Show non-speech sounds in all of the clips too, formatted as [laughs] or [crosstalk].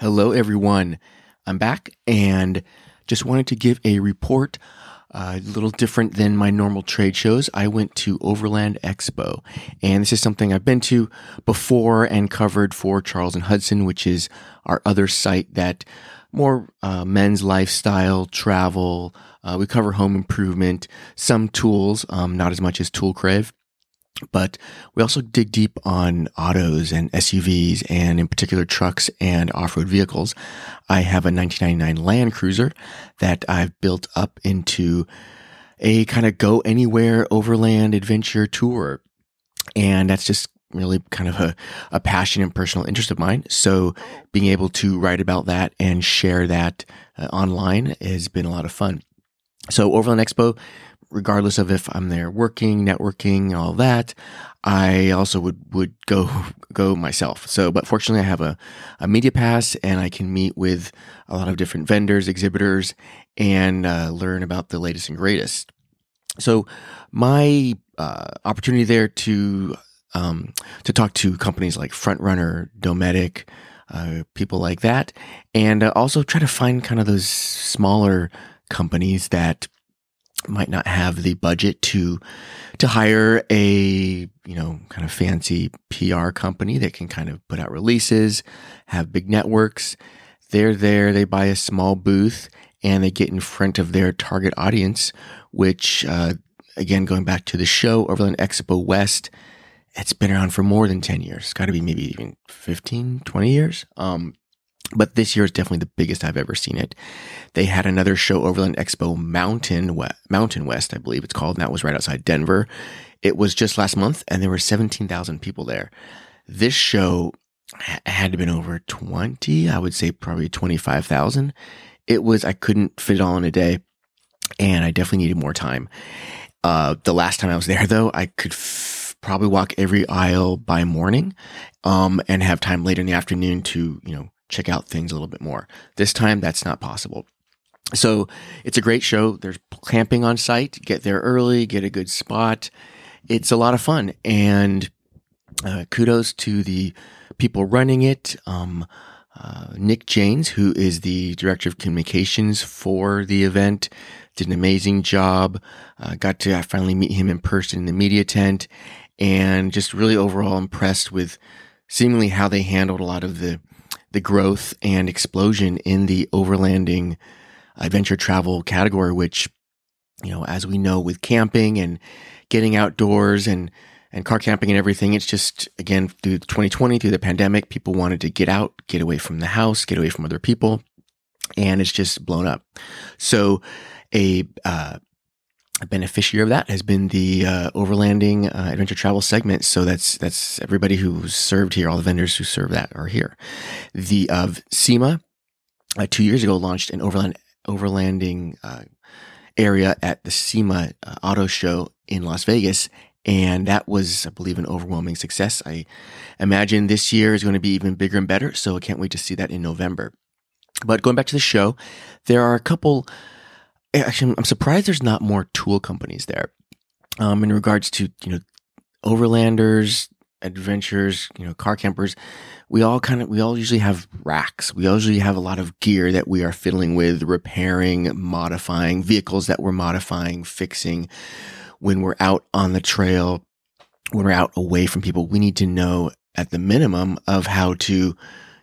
Hello, everyone. I'm back and just wanted to give a report uh, a little different than my normal trade shows. I went to Overland Expo, and this is something I've been to before and covered for Charles and Hudson, which is our other site that more uh, men's lifestyle, travel. Uh, we cover home improvement, some tools, um, not as much as Tool Crave. But we also dig deep on autos and SUVs and in particular trucks and off-road vehicles. I have a 1999 Land Cruiser that I've built up into a kind of go anywhere overland adventure tour. And that's just really kind of a, a passion and personal interest of mine. So being able to write about that and share that uh, online has been a lot of fun. So Overland Expo regardless of if I'm there working, networking, all that, I also would, would go, [laughs] go myself. So, but fortunately I have a, a media pass and I can meet with a lot of different vendors, exhibitors, and uh, learn about the latest and greatest. So my uh, opportunity there to, um, to talk to companies like Frontrunner, Dometic, uh, people like that, and uh, also try to find kind of those smaller companies that might not have the budget to to hire a you know kind of fancy PR company that can kind of put out releases, have big networks. They're there, they buy a small booth, and they get in front of their target audience. Which uh, again, going back to the show Overland Expo West, it's been around for more than ten years. It's got to be maybe even 15, 20 years. Um, but this year is definitely the biggest I've ever seen it. They had another show, Overland Expo Mountain West, Mountain West, I believe it's called, and that was right outside Denver. It was just last month, and there were 17,000 people there. This show had been over 20, I would say probably 25,000. It was, I couldn't fit it all in a day, and I definitely needed more time. Uh, the last time I was there, though, I could f- probably walk every aisle by morning, um, and have time later in the afternoon to, you know, check out things a little bit more. This time, that's not possible. So it's a great show. There's camping on site. Get there early, get a good spot. It's a lot of fun. And uh, kudos to the people running it. Um, uh, Nick Janes, who is the director of communications for the event, did an amazing job. Uh, got to finally meet him in person in the media tent and just really overall impressed with seemingly how they handled a lot of the the growth and explosion in the overlanding adventure travel category, which, you know, as we know with camping and getting outdoors and, and car camping and everything, it's just, again, through 2020, through the pandemic, people wanted to get out, get away from the house, get away from other people, and it's just blown up. So, a, uh, beneficiary of that has been the uh, overlanding uh, adventure travel segment. So that's that's everybody who's served here, all the vendors who serve that are here. The uh, SEMA uh, two years ago launched an overland overlanding uh, area at the SEMA uh, Auto Show in Las Vegas, and that was, I believe, an overwhelming success. I imagine this year is going to be even bigger and better. So I can't wait to see that in November. But going back to the show, there are a couple actually, I'm surprised there's not more tool companies there. Um, in regards to you know, overlanders, adventures, you know, car campers, we all kind of we all usually have racks. We usually have a lot of gear that we are fiddling with, repairing, modifying vehicles that we're modifying, fixing. When we're out on the trail, when we're out away from people, we need to know at the minimum of how to,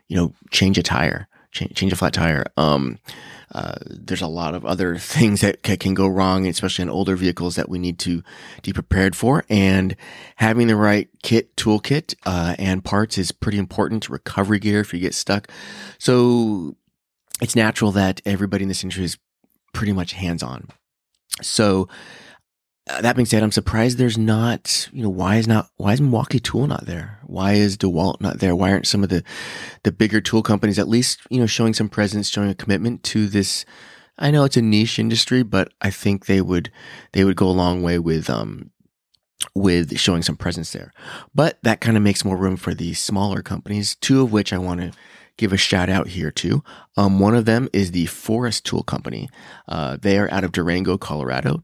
you know, change a tire, change, change a flat tire. Um, uh, there's a lot of other [laughs] things that can go wrong, especially in older vehicles that we need to be prepared for. And having the right kit, toolkit, uh, and parts is pretty important. Recovery gear if you get stuck. So it's natural that everybody in this industry is pretty much hands on. So uh, that being said, I'm surprised there's not, you know, why is not, why is Milwaukee Tool not there? Why is DeWalt not there? Why aren't some of the, the bigger tool companies at least, you know, showing some presence, showing a commitment to this? I know it's a niche industry, but I think they would, they would go a long way with, um, with showing some presence there. But that kind of makes more room for the smaller companies, two of which I want to give a shout out here too. Um, one of them is the Forrest Tool Company. Uh, they are out of Durango, Colorado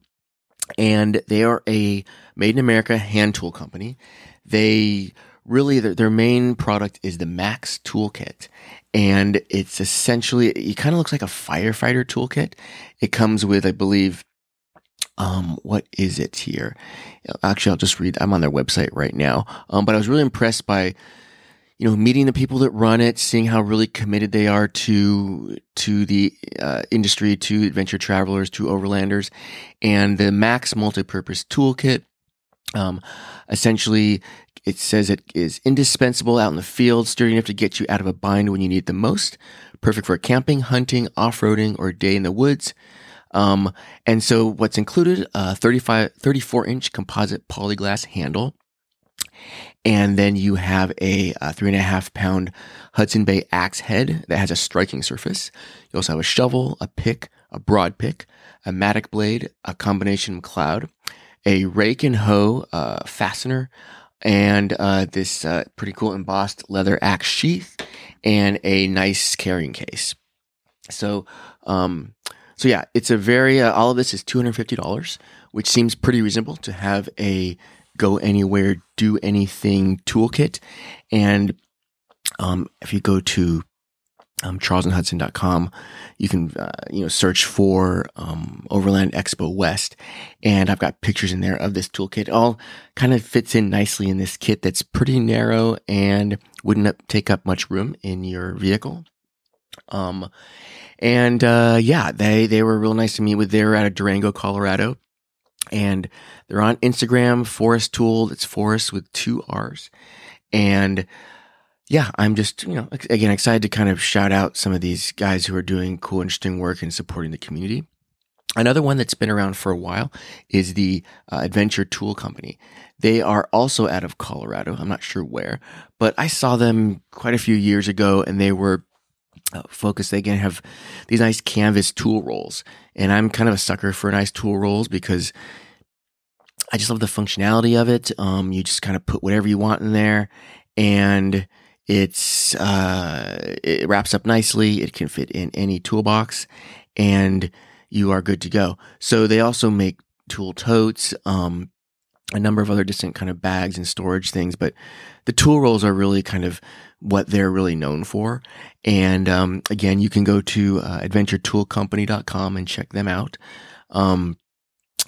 and they are a made in America hand tool company. They really their, their main product is the Max Toolkit. And it's essentially, it kind of looks like a firefighter toolkit. It comes with, I believe, um, what is it here? Actually, I'll just read. I'm on their website right now. Um, but I was really impressed by, you know, meeting the people that run it, seeing how really committed they are to to the uh, industry, to adventure travelers, to overlanders, and the Max Multipurpose Toolkit. Um, essentially, it says it is indispensable out in the field, sturdy enough to get you out of a bind when you need the most. Perfect for camping, hunting, off-roading, or day in the woods. Um, and so what's included, a 35, 34 inch composite polyglass handle. And then you have a, a, three and a half pound Hudson Bay axe head that has a striking surface. You also have a shovel, a pick, a broad pick, a mattock blade, a combination cloud, a rake and hoe uh, fastener, and uh, this uh, pretty cool embossed leather axe sheath, and a nice carrying case. So, um, so yeah, it's a very uh, all of this is two hundred fifty dollars, which seems pretty reasonable to have a go anywhere, do anything toolkit. And um, if you go to um, charlesandhudson.com, you can uh, you know search for um, Overland Expo West, and I've got pictures in there of this toolkit. It all kind of fits in nicely in this kit that's pretty narrow and wouldn't take up much room in your vehicle. Um, and uh, yeah, they they were real nice to meet with. They're out of Durango, Colorado, and they're on Instagram. Forrest Tool. It's Forrest with two R's, and yeah, I'm just you know again excited to kind of shout out some of these guys who are doing cool, interesting work and supporting the community. Another one that's been around for a while is the uh, Adventure Tool Company. They are also out of Colorado. I'm not sure where, but I saw them quite a few years ago and they were uh, focus. They can have these nice canvas tool rolls, and I'm kind of a sucker for nice tool rolls because I just love the functionality of it. Um, you just kind of put whatever you want in there, and it's uh, it wraps up nicely. It can fit in any toolbox, and you are good to go. So they also make tool totes. Um, a number of other distant kind of bags and storage things, but the tool rolls are really kind of what they're really known for. And um, again, you can go to uh, adventuretoolcompany.com and check them out. Um,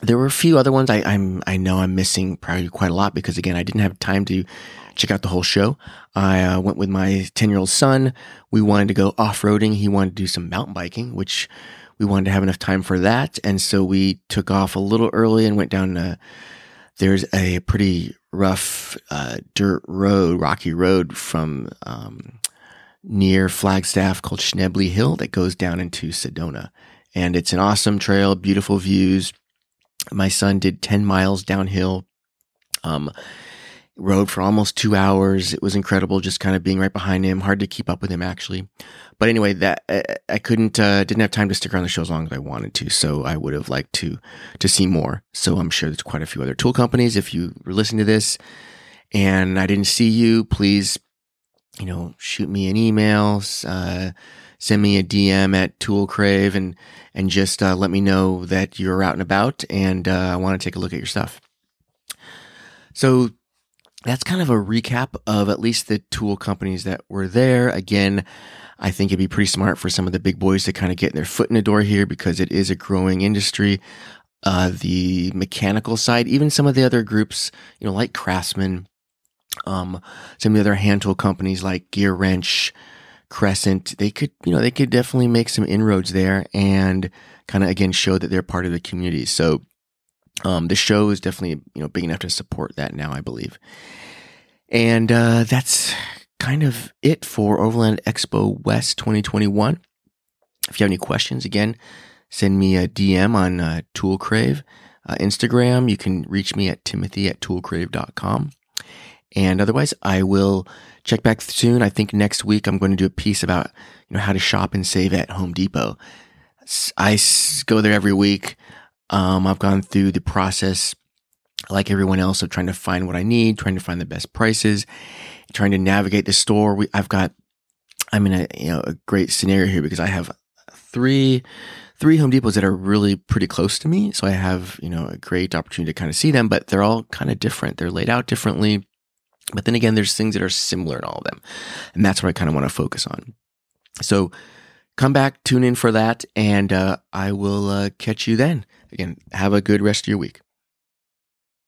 there were a few other ones I, I'm I know I'm missing probably quite a lot because again I didn't have time to check out the whole show. I uh, went with my ten year old son. We wanted to go off roading. He wanted to do some mountain biking, which we wanted to have enough time for that, and so we took off a little early and went down. To, there's a pretty rough uh, dirt road, rocky road from um, near Flagstaff called Schnebly Hill that goes down into Sedona. And it's an awesome trail, beautiful views. My son did 10 miles downhill, um, rode for almost two hours. It was incredible just kind of being right behind him. Hard to keep up with him actually. But anyway, that I, I couldn't, uh, didn't have time to stick around the show as long as I wanted to. So I would have liked to, to see more. So I'm sure there's quite a few other tool companies. If you were listening to this and I didn't see you, please, you know, shoot me an email, uh, send me a DM at Tool Crave and, and just, uh, let me know that you're out and about and, uh, I want to take a look at your stuff. So that's kind of a recap of at least the tool companies that were there. Again, I think it'd be pretty smart for some of the big boys to kind of get their foot in the door here because it is a growing industry. Uh, the mechanical side, even some of the other groups, you know, like Craftsman, um, some of the other hand tool companies like Gear Wrench, Crescent, they could, you know, they could definitely make some inroads there and kind of again show that they're part of the community. So, um, the show is definitely, you know, big enough to support that now, I believe. And, uh, that's kind of it for Overland Expo West 2021. If you have any questions, again, send me a DM on uh, Toolcrave. Uh, Instagram, you can reach me at timothy at toolcrave.com. And otherwise, I will check back soon. I think next week I'm going to do a piece about, you know, how to shop and save at Home Depot. I go there every week. Um, I've gone through the process like everyone else of trying to find what I need, trying to find the best prices trying to navigate the store. We, I've got, I'm in a, you know, a great scenario here because I have three, three Home Depots that are really pretty close to me. So I have, you know, a great opportunity to kind of see them, but they're all kind of different. They're laid out differently. But then again, there's things that are similar in all of them. And that's what I kind of want to focus on. So come back, tune in for that, and uh, I will uh, catch you then. Again, have a good rest of your week.